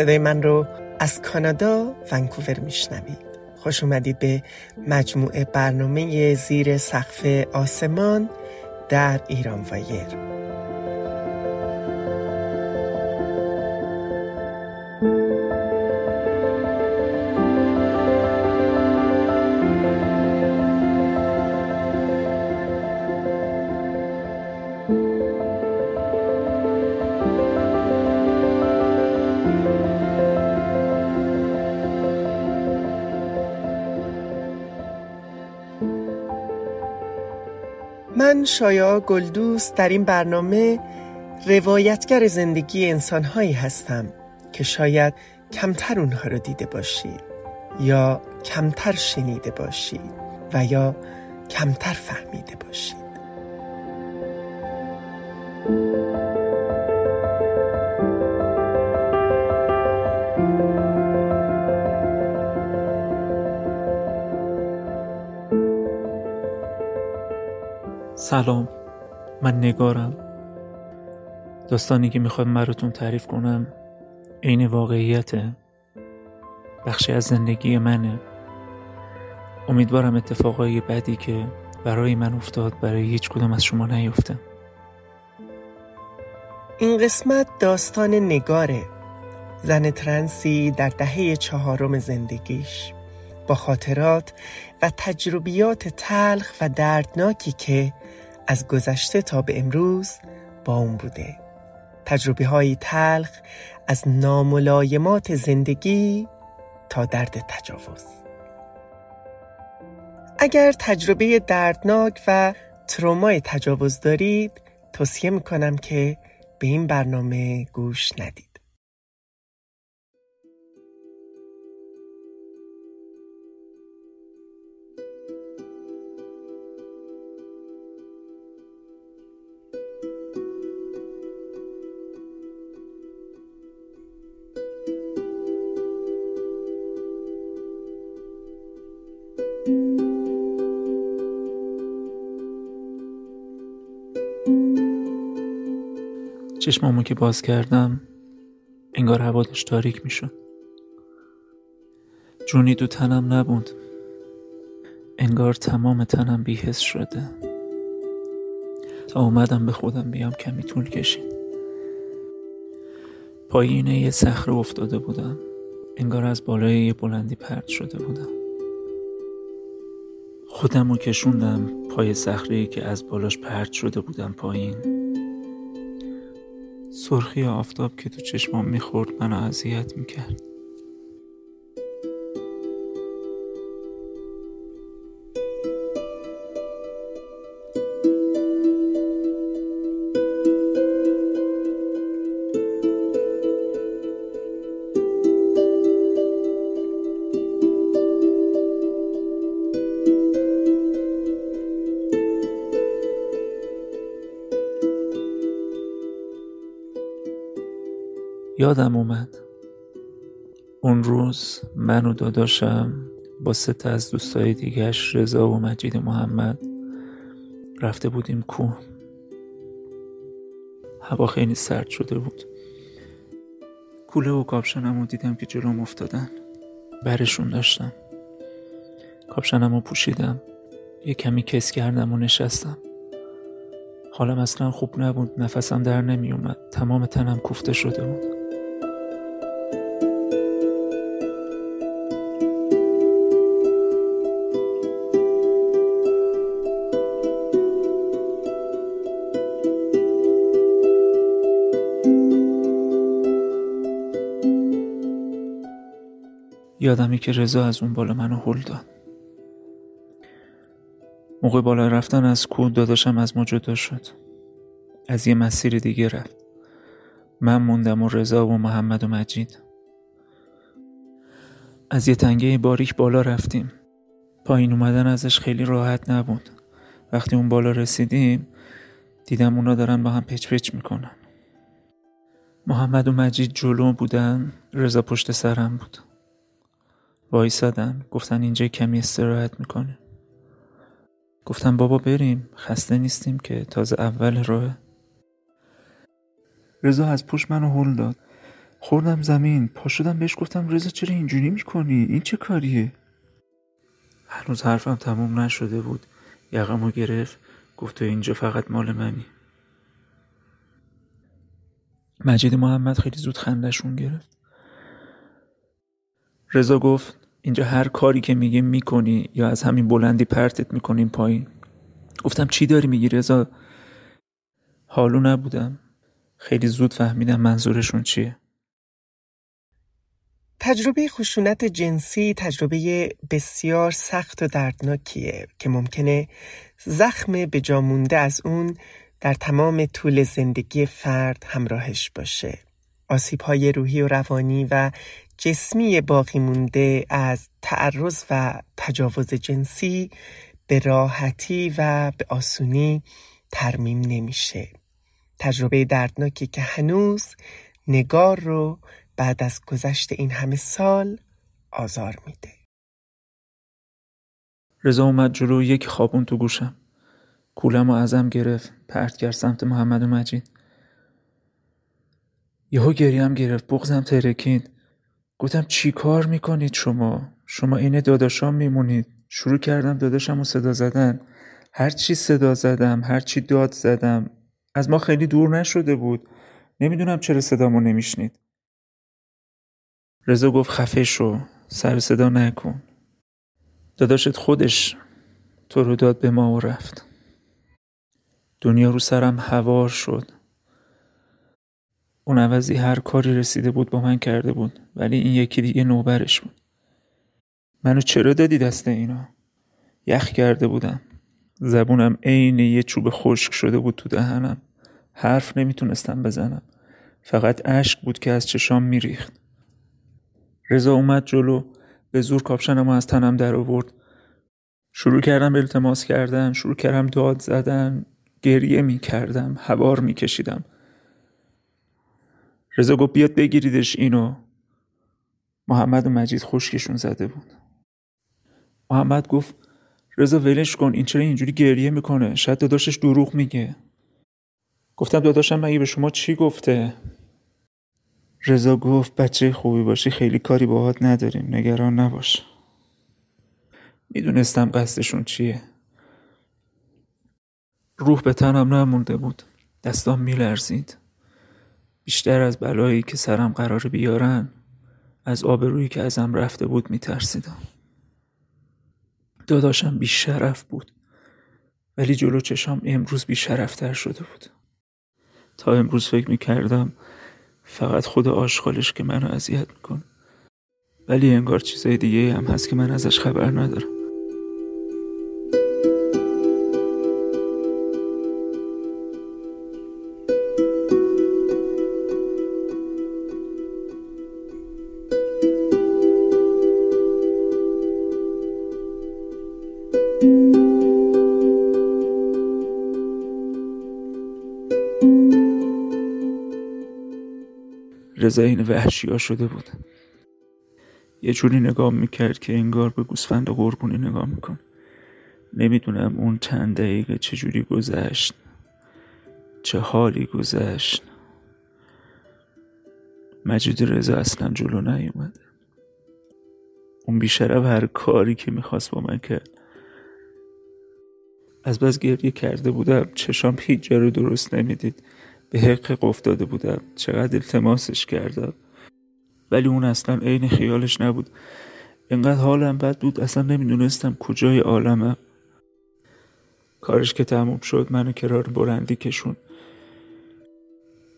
صدای من رو از کانادا ونکوور میشنوید. خوش اومدید به مجموعه برنامه زیر سقف آسمان در ایران وایر. من شایا گلدوست در این برنامه روایتگر زندگی انسانهایی هستم که شاید کمتر اونها رو دیده باشید یا کمتر شنیده باشید و یا کمتر فهمیده باشید سلام من نگارم. داستانی که می‌خوام براتون تعریف کنم عین واقعیته. بخشی از زندگی منه. امیدوارم اتفاقای بدی که برای من افتاد برای هیچ کدوم از شما نیفته. این قسمت داستان نگاره. زن ترنسی در دهه چهارم زندگیش. با خاطرات و تجربیات تلخ و دردناکی که از گذشته تا به امروز با اون بوده. تجربه های تلخ از ناملایمات زندگی تا درد تجاوز. اگر تجربه دردناک و ترومای تجاوز دارید توصیه می‌کنم که به این برنامه گوش ندید. چشمامو که باز کردم انگار هوادش تاریک می‌شد. جونی تو تنم نبود. انگار تمام تنم بیهس شده. تا اومدم به خودم بیام کمی طول کشید. پایین یه صخره افتاده بودم. انگار از بالای یه بلندی پرد شده بودم. خودم رو کشوندم پای صخره که از بالاش پرد شده بودم پایین. سرخی آفتاب که تو چشمام می‌خورد منو اذیت می‌کرد. یادم اومد. اون روز من و داداشم با سه تا از دوستای دیگهش رضا و مجید محمد رفته بودیم کوه. هوا خیلی سرد شده بود. کوله و کاپشنم رو دیدم که جلوم افتادن. برشون داشتم. کاپشنم رو پوشیدم. یه کمی کس کردم و نشستم. حالم اصلا خوب نبود. نفسم در نمی اومد تمام تنم کوفته شده بود. یادمی که رضا از اون بالا منو هل داد. موقع بالا رفتن از کوه داداشم از ما جدا شد. از یه مسیر دیگه رفت. من موندم و رضا و محمد و مجید. از یه تنگه باریک بالا رفتیم. پایین اومدن ازش خیلی راحت نبود. وقتی اون بالا رسیدیم دیدم اونا دارن با هم پچ پچ می‌کنن. محمد و مجید جلو بودن. رضا پشت سرم بود. وایسادن گفتن اینجا کمی استراحت می‌کنه. گفتم بابا بریم. خسته نیستیم که تازه اول راه. رضا از پشت منو هل داد. خوردم زمین. پا شدم بهش گفتم رضا چرا اینجوری می‌کنی؟ این چه کاریه؟ هنوز حرفم تموم نشده بود. یقمو گرفت. گفت تو اینجا فقط مال منی. مجید محمد خیلی زود خندشون گرفت. رضا گفت اینجا هر کاری که میگیم می‌کنی یا از همین بلندی پرتت می‌کنیم پایین. گفتم چی داری میگی رضا؟ حالو نبودم. خیلی زود فهمیدم منظورشون چیه. تجربه خشونت جنسی تجربه بسیار سخت و دردناکیه که ممکنه زخم به مونده از اون در تمام طول زندگی فرد همراهش باشه. آسیب های روحی و روانی و جسمی باقی مونده از تعرض و تجاوز جنسی به راحتی و به آسونی ترمیم نمیشه. تجربه دردناکی که هنوز نگار رو بعد از گذشت این همه سال آزار میده. رضا اومد جلو یک خوابون تو گوشم. کولم و ازم گرفت پرت کرد سمت محمد و مجید. یهو گریم گرفت بغزم ترکید گفتم چی کار می‌کنید شما؟ شما این داداشام میمونید. شروع کردم داداشم و صدا زدن. هر چی صدا زدم هر چی داد زدم. از ما خیلی دور نشده بود. نمی‌دونم چرا صدامو نمیشنید. رضا گفت خفه شو سر صدا نکن. داداشت خودش تو رو داد به ما و رفت. دنیا رو سرم هوار شد. اون عوضی هر کاری رسیده بود با من کرده بود ولی این یکی دیگه نوبرش بود. منو چرا دادی دست اینا؟ یخ کرده بودم. زبونم عین یه چوب خشک شده بود تو دهنم. حرف نمی‌تونستم بزنم. فقط اشک بود که از چشام میریخت. رضا اومد جلو به زور کاپشنم از تنم در آورد. شروع کردم به التماس کردن شروع کردم داد زدن گریه می کردم هوار می کشیدم رضا گفت بیاد بگیریدش اینو. محمد و مجید خشکشون زده بود. محمد گفت رضا ولش کن این چرا اینجوری گریه می‌کنه؟ شاید داداشش دروغ میگه. گفتم داداشم مگه به شما چی گفته؟ رضا گفت بچه خوبی باشی خیلی کاری باهات نداریم نگران نباش. می‌دونستم قصدشون چیه. روح به تنم نمونده بود. دستام میلرزید. بیشتر از بلایی که سرم قرار بیارن از آبرویی که ازم رفته بود میترسیدم. داداشم بیشرف بود ولی جلو چشام امروز بیشرفتر شده بود. تا امروز فکر می‌کردم فقط خود آشغالش که منو اذیت می‌کنه. ولی انگار چیزای دیگه هم هست که من ازش خبر ندارم. رضا این وحشی ها شده بود. یه جوری نگاه می‌کرد که انگار به گوسفند قربونی نگاه میکن. نمی‌دونم اون چند دقیقه چجوری گذشت. چه حالی گذشت. مجید رضا اصلا جلو نیومده اون بیشرف هر کاری که می‌خواست با من کرد. از بس گریه کرده بودم. چشام جا رو درست نمی‌دید. به حق افتاده بودم. چقدر التماسش کردم. ولی اون اصلا عین خیالش نبود. انقدر حالم بد بود اصلا نمی‌دونستم کجای عالمم. کارش که تموم شد منو کرار بلندی کشون.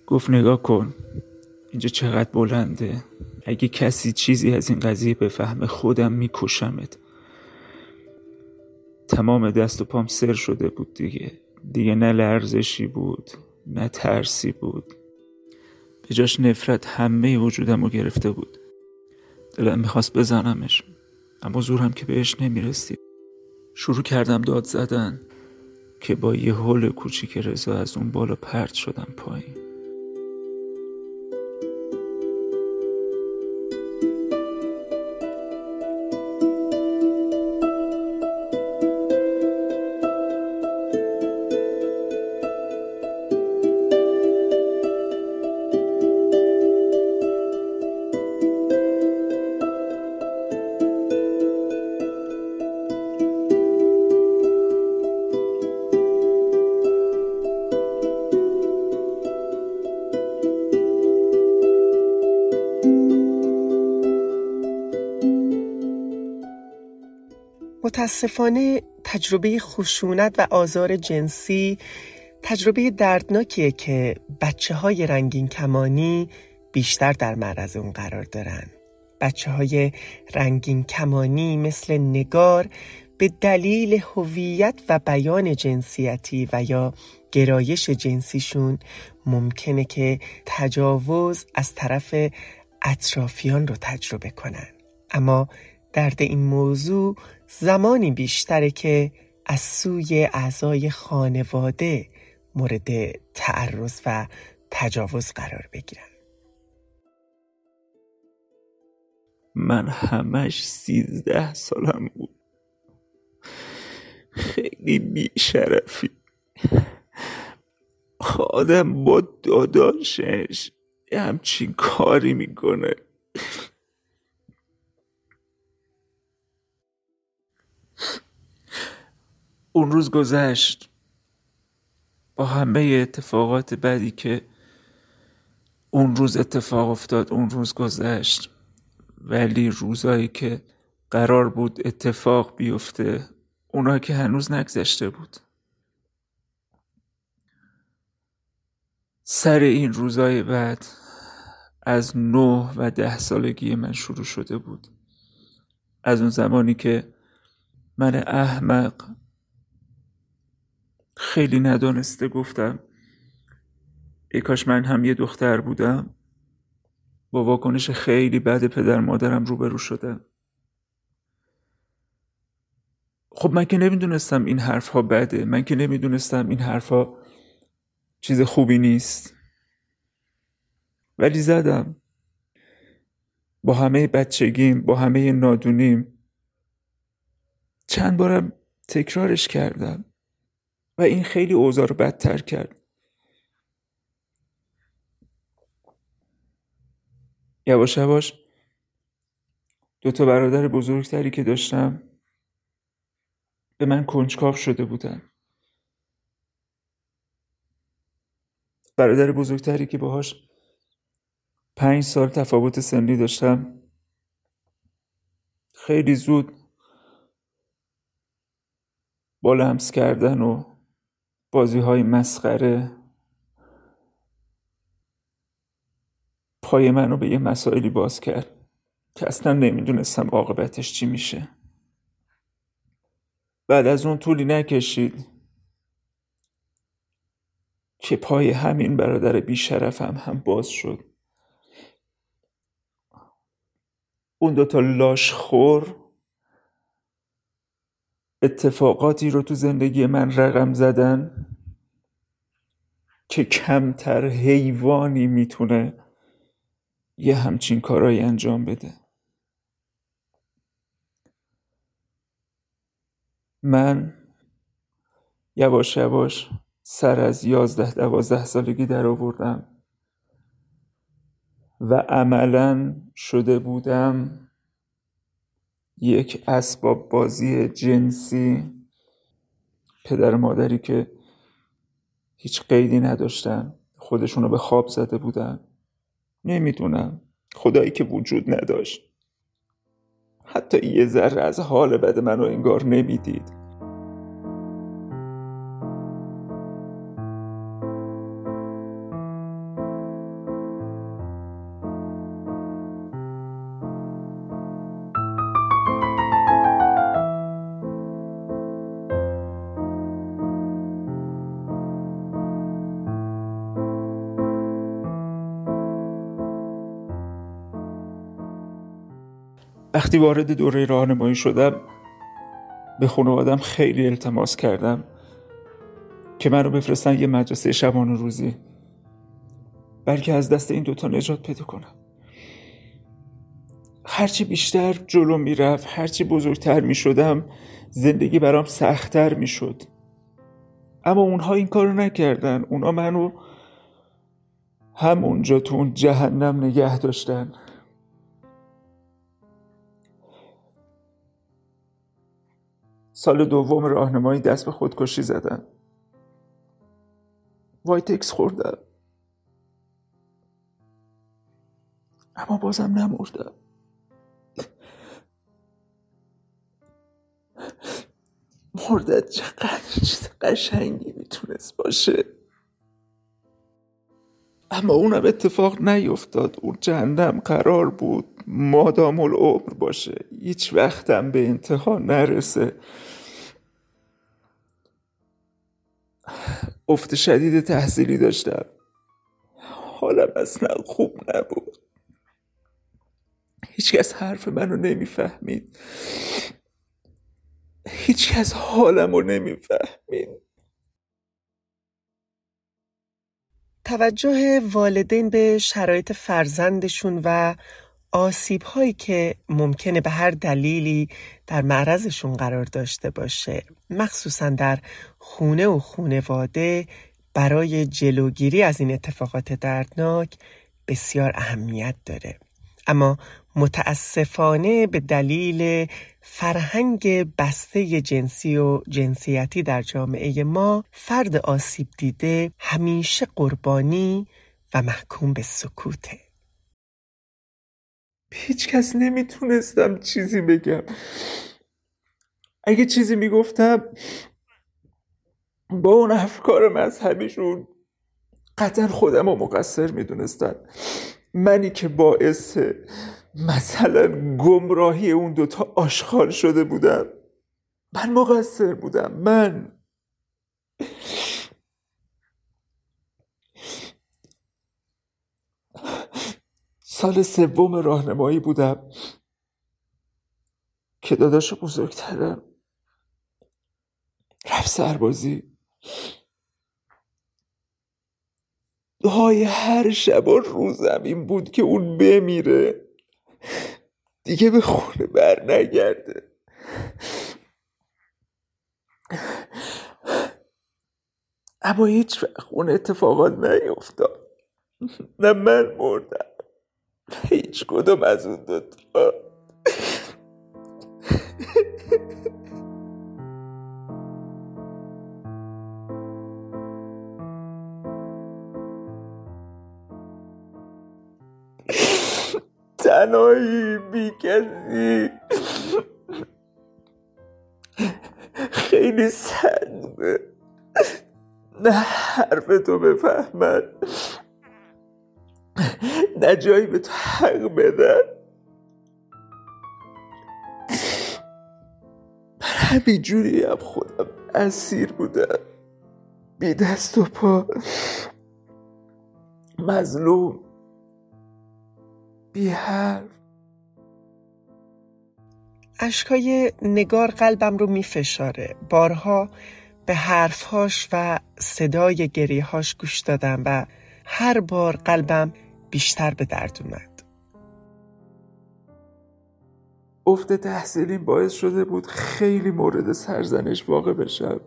گفت نگاه کن اینجا چقدر بلنده. اگه کسی چیزی از این قضیه بفهمه خودم میکشمت. تمام دست و پام سر شده بود دیگه. دیگه نه لرزشی بود. نه ترسی بود. به جاش نفرت همه وجودم رو گرفته بود. دلم می‌خواست بزنمش اما زورم که بهش نمی‌رسید. شروع کردم داد زدن که با یه حل کوچیک رضا از اون بالا پرت شدم پایین. متاسفانه تجربه خشونت و آزار جنسی تجربه دردناکیه که بچه های رنگین کمانی بیشتر در معرض اون قرار دارن. بچه های رنگین کمانی مثل نگار به دلیل هویت و بیان جنسیتی و یا گرایش جنسیشون ممکنه که تجاوز از طرف اطرافیان رو تجربه کنن. اما درد این موضوع زمانی بیشتره که از سوی اعضای خانواده مورد تعرض و تجاوز قرار بگیرن. من همش سیزده سالم بود. خیلی بیشرفی. آدم با داداشش همچین کاری می‌کنه. اون روز گذشت. با همه اتفاقات بعدی که اون روز اتفاق افتاد اون روز گذشت. ولی روزایی که قرار بود اتفاق بیفته اونا که هنوز نگذشته بود. سر این روزای بعد از نه و ده سالگی من شروع شده بود. از اون زمانی که من احمق خیلی ندانسته گفتم. ای کاش من هم یه دختر بودم. با واکنش خیلی بد پدر مادرم روبرو شدم. خب من که نمی‌دونستم این حرف ها بده. من که نمی‌دونستم این حرف ها چیز خوبی نیست. ولی زدم. با همه بچگیم با همه نادونیم. چند بارم تکرارش کردم. و این خیلی اوضاع رو بدتر کرد. یواش یواش دو تا برادر بزرگتری که داشتم به من کنجکاو شده بودن. برادر بزرگتری که باهاش پنج سال تفاوت سنی داشتم خیلی زود با لمس کردن و بازی های مسخره. پای منو به یه مسائلی باز کرد که اصلا نمی‌دونستم عاقبتش چی میشه. بعد از اون طولی نکشید. که پای همین برادر بیشرفم هم باز شد. اون دوتا لاش خور. اتفاقاتی رو تو زندگی من رقم زدن که کمتر حیوانی می‌تونه یه همچین کارایی انجام بده. من یواش یواش سر از یازده دوازده سالگی در آوردم و عملا شده بودم یک اسباب بازی جنسی پدر مادری که هیچ قیدی نداشتن خودشونو به خواب زده بودن. نمی‌دونم. خدایی که وجود نداشت. حتی یه ذره از حال بد منو انگار نمی‌دید. وقتی وارد دوره راهنمایی شدم به خانوادم خیلی التماس کردم که من رو بفرستن یه مدرسه شبان روزی. بلکه از دست این دوتا نجات پیدا کنم. هرچی بیشتر جلو می‌رفت هرچی بزرگتر می شدم زندگی برام سختتر می شد اما اونها این کارو نکردن. اونا منو همونجا تو اون جهنم نگه داشتن. سال دوم راهنمایی دست به خودکشی زدم وایتکس خوردم. اما بازم نمردم. مردت چقدر چیز قشنگی می‌تونست باشه. اما اونم اتفاق نیفتاد. اون جهنم قرار بود مادام العمر باشه. هیچ وقتم به انتها نرسه. افت شدید تحصیلی داشتم. حالم اصلا خوب نبود. هیچکس حرف منو نمی‌فهمید. هیچکس حالم رو نمی‌فهمید. توجه والدین به شرایط فرزندشون و آسیب هایی که ممکنه به هر دلیلی در معرضشون قرار داشته باشه مخصوصا در خونه و خونواده برای جلوگیری از این اتفاقات دردناک بسیار اهمیت داره. اما متاسفانه به دلیل فرهنگ بسته جنسی و جنسیتی در جامعه ما فرد آسیب دیده همیشه قربانی و محکوم به سکوته. هیچ کس نمی‌تونستم چیزی بگم. اگه چیزی می‌گفتم با اون افکار مذهبیشون قطعا خودم رو مقصر می‌دونستن منی که باعث مثلا گمراهی اون دوتا آشغال شده بودم. من مقصر بودم. من. سال سوم راهنمایی بودم که داداش بزرگترم رفت سربازی. دعای هر شب و روزم این بود که اون بمیره. دیگه به خونه بر نگرده. اما هیچ وقت اون اتفاقات نیفتاد. نه من مردم. هیچ کدوم از اون دوتا تنهایی بی کسی. خیلی سخته نه حرف تو بفهمن. نه جایی به تو حق بدن من همین جوری هم خودم. اسیر بودم. بی دست و پا. مظلوم. بی حرف. اشکای نگار قلبم رو میفشاره. بارها به حرفهاش و صدای گریهاش گوش دادم و هر بار قلبم بیشتر به درد اومد. افت تحصیلی باعث شده بود خیلی مورد سرزنش واقع بشم.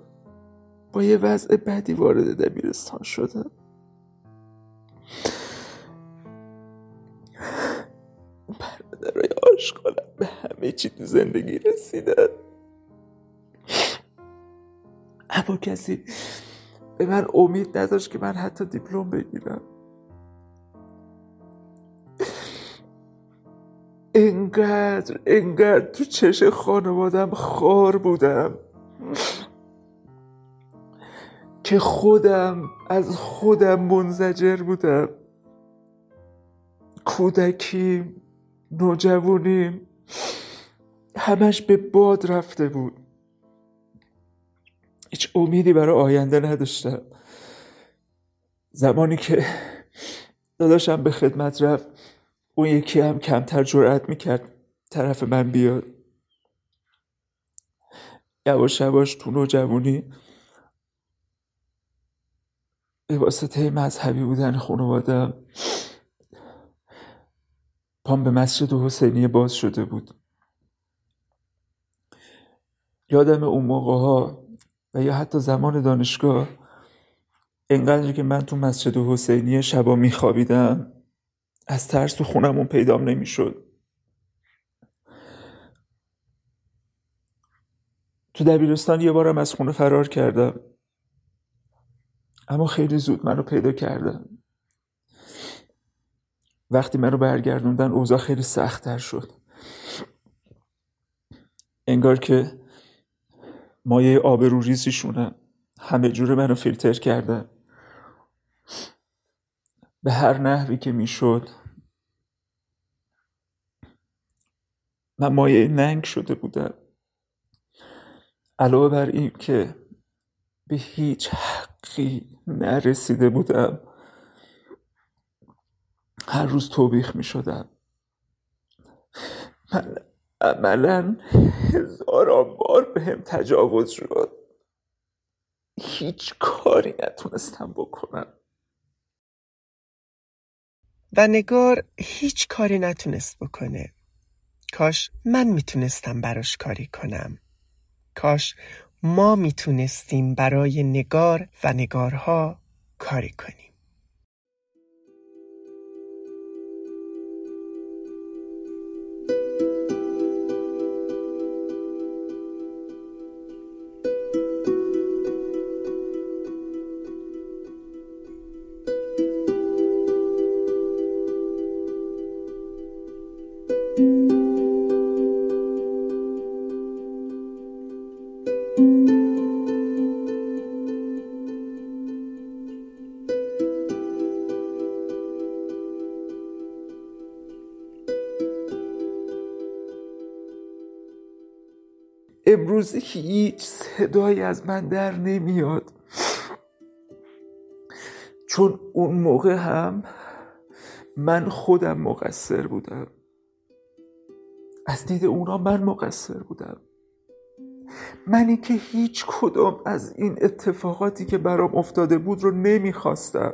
با یه وضع بدی وارد دبیرستان شدم. برادرای آشکالم به همه چی تو زندگی رسیدن اما کسی به من امید نداشت که من حتی دیپلم بگیرم. انقدر انقدر تو چش خانوادم خار بودم که خودم از خودم منزجر بودم. کودکیم نوجوانیم همش به باد رفته بود. هیچ امیدی برای آینده نداشتم. زمانی که داداشم به خدمت رفت اون یکی هم کمتر جرأت می‌کرد طرف من بیاد. یواش یواش تو نوجوانی به واسطه مذهبی بودن خانوادم پام به مسجد حسینی باز شده بود. یادم اون موقع ها و یا حتی زمان دانشگاه انقدر که من تو مسجد حسینی شبا میخوابیدم. از ترس تو خونمون پیدام نمی‌شد. تو دبیرستان یه بارم از خونه فرار کردم. اما خیلی زود منو پیدا کردم وقتی منو برگردوندن اوضاع خیلی سختتر شد. انگار که مایه آبروریزیشونم همه جور منو فیلتر کردن. به هر نحوی که می‌شد. من مایه ننگ شده بودم. علاوه بر این که به هیچ حقی نرسیده بودم. هر روز توبیخ می شدم من عملا هزاران بار به هم تجاوز شد. هیچ کاری نتونستم بکنم. و نگار هیچ کاری نتونست بکنه. کاش من می‌تونستم براش کاری کنم. کاش ما می‌تونستیم برای نگار و نگارها کاری کنیم. امروز هیچ صدایی از من در نمیاد. چون اون موقع هم من خودم مقصر بودم. از دید اونا من مقصر بودم. منی که هیچ کدام از این اتفاقاتی که برام افتاده بود رو نمی‌خواستم.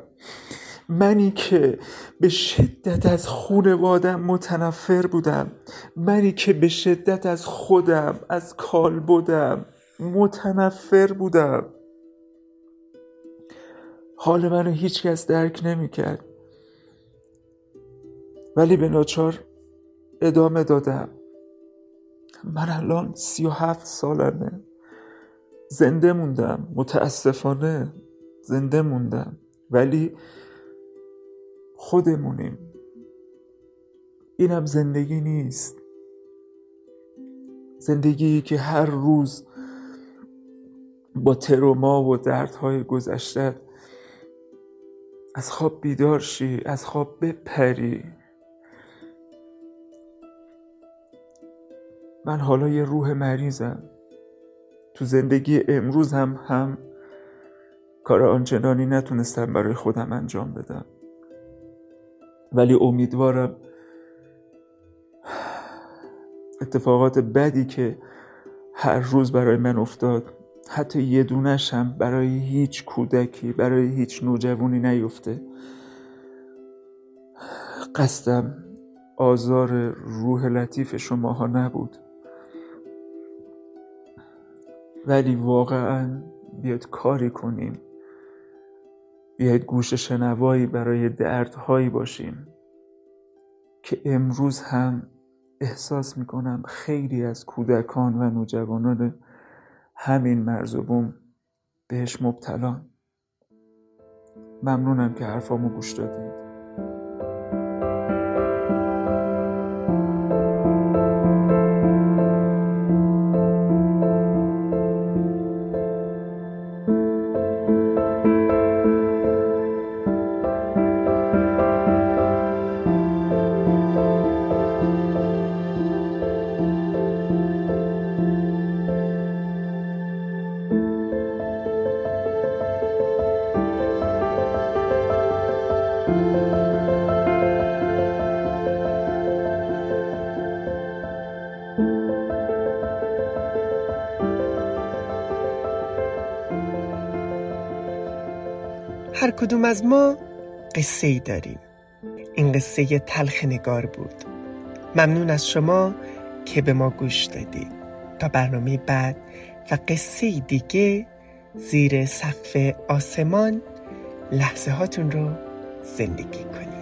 منی که به شدت از خونوادم متنفر بودم. منی که به شدت از خودم از کال بودم متنفر بودم. حال منو هیچکس درک نمی‌کرد ولی به ناچار ادامه دادم. من الان سی و هفت سالمه. زنده موندم. متاسفانه زنده موندم. ولی خودمونیم. اینم زندگی نیست. زندگی که هر روز با تروما و دردهای گذشته از خواب بیدار شی از خواب بپری. من حالا یه روح مریضم. تو زندگی امروز هم هم کار آنچنانی نتونستم برای خودم انجام بدم. ولی امیدوارم اتفاقات بدی که هر روز برای من افتاد حتی یه دونش هم برای هیچ کودکی برای هیچ نوجوانی نیفته. قصدم آزار روح لطیف شماها نبود. ولی واقعا بیاد کاری کنیم. بیاید گوش شنوایی برای دردهایی باشیم که امروز هم احساس می‌کنم خیلی از کودکان و نوجوانان همین مرز و بوم بهش مبتلان ممنونم که حرفامو گوش دادید. کدوم از ما قصه ای داریم. این قصه تلخ نگار بود. ممنون از شما که به ما گوش دادید. تا برنامه بعد و قصه دیگه زیر سقف آسمان لحظه هاتون رو زندگی کنید.